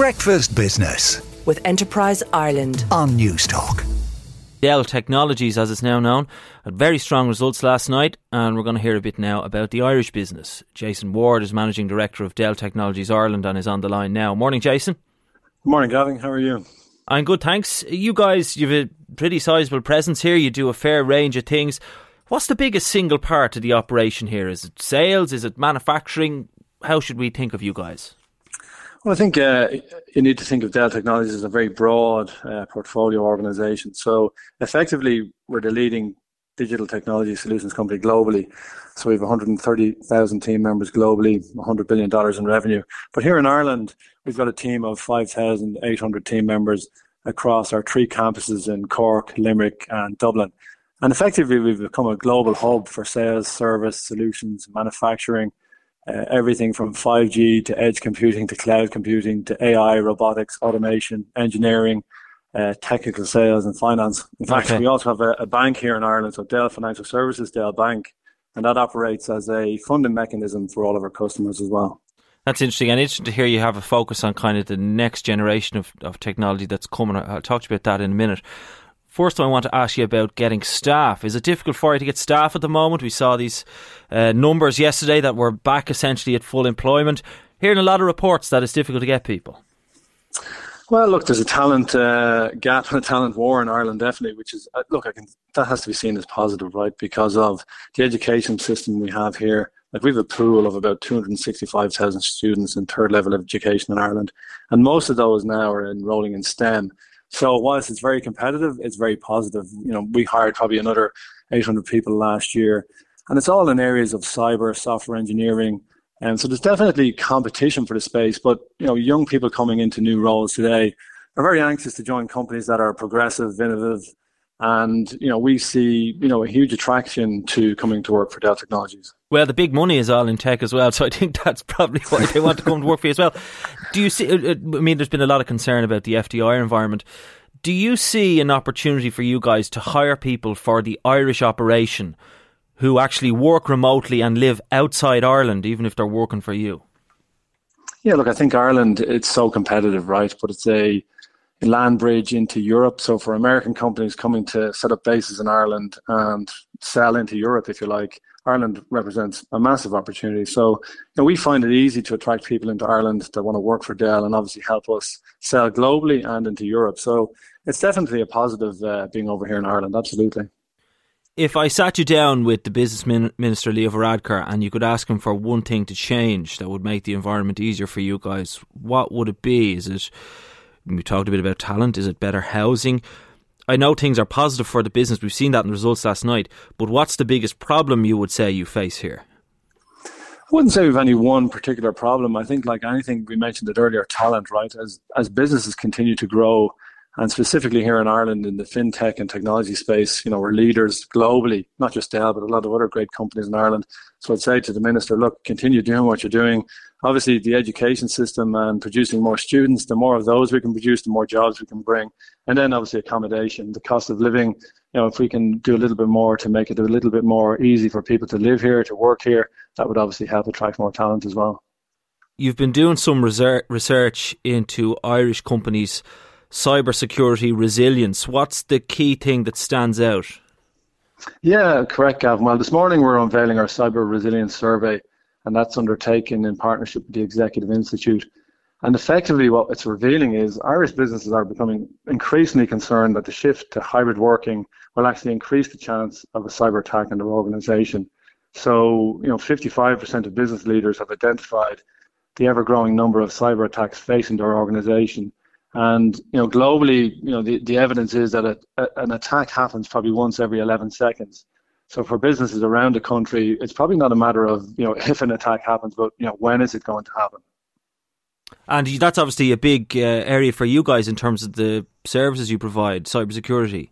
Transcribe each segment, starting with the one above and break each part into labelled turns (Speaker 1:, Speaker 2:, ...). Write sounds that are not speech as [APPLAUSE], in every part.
Speaker 1: Breakfast Business
Speaker 2: with Enterprise Ireland
Speaker 1: on Newstalk.
Speaker 3: Dell Technologies, as it's now known, had very strong results last night, and we're going to hear a bit now about the Irish business. Jason Ward is Managing Director of Dell Technologies Ireland and is on the line now. Morning, Jason.
Speaker 4: Good morning, Gavin. How are you?
Speaker 3: I'm good, thanks. You guys, you've a pretty sizable presence here. You do a fair range of things. What's the biggest single part of the operation here? Is it sales? Is it manufacturing? How should we think of you guys?
Speaker 4: Well, I think uh, you need to think of Dell Technologies as a very broad uh, portfolio organization. So effectively, we're the leading digital technology solutions company globally. So we have 130,000 team members globally, $100 billion in revenue. But here in Ireland, we've got a team of 5,800 team members across our three campuses in Cork, Limerick, and Dublin. And effectively, we've become a global hub for sales, service, solutions, manufacturing, uh, everything from 5G to edge computing to cloud computing to AI, robotics, automation, engineering, uh, technical sales, and finance. In fact, okay. we also have a, a, bank here in Ireland, so Dell Financial Services, Dell Bank, and that operates as a funding mechanism for all of our customers as well.
Speaker 3: That's interesting, and interesting to hear you have a focus on kind of the next generation of, of technology that's coming. I'll talk to you about that in a minute. First, I want to ask you about getting staff. Is it difficult for you to get staff at the moment? We saw these uh, numbers yesterday that we're back essentially at full employment. Hearing a lot of reports that it's difficult to get people.
Speaker 4: Well, look, there's a talent uh, gap and a talent war in Ireland, definitely. Which is, uh, look, I can that has to be seen as positive, right? Because of the education system we have here. Like we have a pool of about 265,000 students in third level education in Ireland, and most of those now are enrolling in STEM. So whilst it's very competitive, it's very positive. You know, we hired probably another 800 people last year, and it's all in areas of cyber, software engineering. And so there's definitely competition for the space, but you know, young people coming into new roles today are very anxious to join companies that are progressive, innovative, and you know we see you know a huge attraction to coming to work for Dell Technologies.
Speaker 3: Well, the big money is all in tech as well, so I think that's probably why they want to come to work for you as well. Do you see? Uh, uh, I mean, there's been a lot of concern about the FDI environment. Do you see an opportunity for you guys to hire people for the Irish operation who actually work remotely and live outside Ireland, even if they're working for you?
Speaker 4: Yeah, look, I think Ireland it's so competitive, right? But it's a land bridge into Europe. So for American companies coming to set up bases in Ireland and sell into Europe, if you like, Ireland represents a massive opportunity. So you know, we find it easy to attract people into Ireland that want to work for Dell and obviously help us sell globally and into Europe. So it's definitely a positive uh, being over here in Ireland. Absolutely.
Speaker 3: If I sat you down with the business min- minister Leo Varadkar and you could ask him for one thing to change that would make the environment easier for you guys, what would it be? Is it we talked a bit about talent. Is it better housing? I know things are positive for the business. We've seen that in the results last night. But what's the biggest problem you would say you face here?
Speaker 4: I wouldn't say we've any one particular problem. I think, like anything, we mentioned it earlier, talent, right? As as businesses continue to grow, and specifically here in Ireland in the fintech and technology space, you know, we're leaders globally, not just Dell, but a lot of other great companies in Ireland. So I'd say to the minister, look, continue doing what you're doing. Obviously, the education system and producing more students, the more of those we can produce, the more jobs we can bring. And then obviously accommodation, the cost of living. You know, if we can do a little bit more to make it a little bit more easy for people to live here, to work here, that would obviously help attract more talent as well.
Speaker 3: You've been doing some research into Irish companies' cybersecurity resilience. What's the key thing that stands out?
Speaker 4: Yeah, correct, Gavin. Well, this morning we're unveiling our cyber resilience survey, and that's undertaken in partnership with the Executive Institute. And effectively, what it's revealing is Irish businesses are becoming increasingly concerned that the shift to hybrid working will actually increase the chance of a cyber attack in their organization. So, you know, 55% of business leaders have identified the ever growing number of cyber attacks facing their organization and you know, globally, you know, the, the evidence is that a, a, an attack happens probably once every 11 seconds. So for businesses around the country, it's probably not a matter of you know if an attack happens, but you know when is it going to happen.
Speaker 3: And that's obviously a big uh, area for you guys in terms of the services you provide, cybersecurity.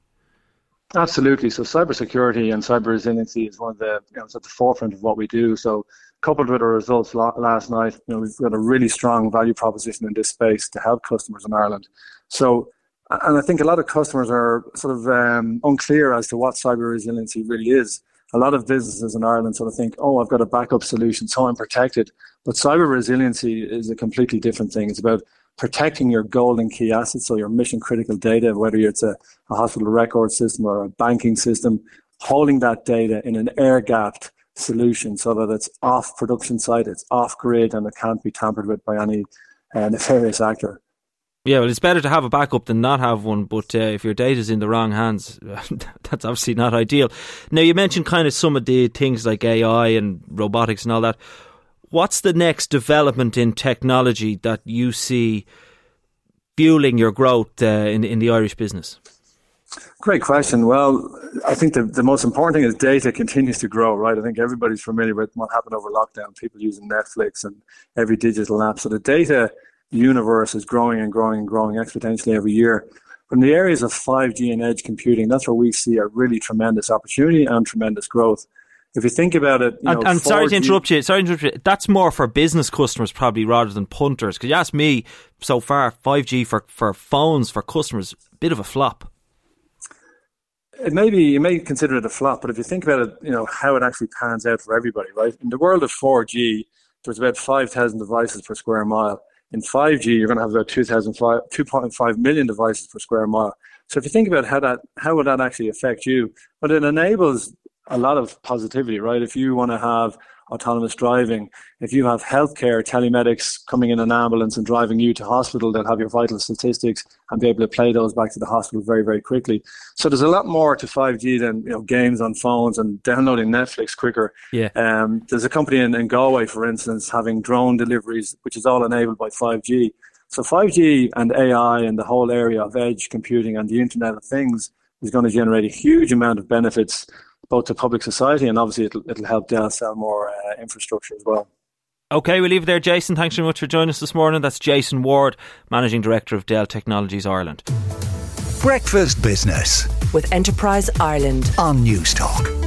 Speaker 4: Absolutely. So cybersecurity and cyber resiliency is one of the you know, it's at the forefront of what we do. So coupled with our results last night, you know, we've got a really strong value proposition in this space to help customers in Ireland. So, and I think a lot of customers are sort of um, unclear as to what cyber resiliency really is. A lot of businesses in Ireland sort of think, oh, I've got a backup solution, so I'm protected. But cyber resiliency is a completely different thing. It's about protecting your golden key assets, so your mission critical data, whether it's a, a hospital record system or a banking system, holding that data in an air gapped solution so that it's off production site, it's off grid, and it can't be tampered with by any uh, nefarious actor.
Speaker 3: Yeah, well, it's better to have a backup than not have one. But uh, if your data is in the wrong hands, [LAUGHS] that's obviously not ideal. Now, you mentioned kind of some of the things like AI and robotics and all that. What's the next development in technology that you see fueling your growth uh, in in the Irish business?
Speaker 4: Great question. Well, I think the, the most important thing is data continues to grow, right? I think everybody's familiar with what happened over lockdown, people using Netflix and every digital app. So the data universe is growing and growing and growing exponentially every year. From the areas of 5G and edge computing, that's where we see a really tremendous opportunity and tremendous growth. If you think about it,
Speaker 3: and,
Speaker 4: know,
Speaker 3: and sorry to interrupt you, sorry to interrupt you. That's more for business customers probably rather than punters. Because you ask me, so far 5G for for phones for customers, bit of a flop.
Speaker 4: It may be you may consider it a flop, but if you think about it, you know how it actually pans out for everybody, right? In the world of 4G, there's about 5,000 devices per square mile in 5G, you're going to have about 2.5 million devices per square mile. So if you think about how that, how would that actually affect you? But it enables a lot of positivity, right? If you want to have autonomous driving, if you have healthcare telemedics coming in an ambulance and driving you to hospital, they'll have your vital statistics and be able to play those back to the hospital very, very quickly. So there's a lot more to 5G than you know games on phones and downloading Netflix quicker.
Speaker 3: Yeah.
Speaker 4: Um, there's a company in, in Galway, for instance, having drone deliveries, which is all enabled by 5G. So 5G and AI and the whole area of edge computing and the Internet of Things is going to generate a huge amount of benefits both to public society and obviously it'll, it'll help Dell sell more uh, infrastructure as well.
Speaker 3: Okay, we'll leave it there, Jason. Thanks very much for joining us this morning. That's Jason Ward, Managing Director of Dell Technologies Ireland.
Speaker 1: Breakfast Business
Speaker 2: with Enterprise Ireland
Speaker 1: on Newstalk.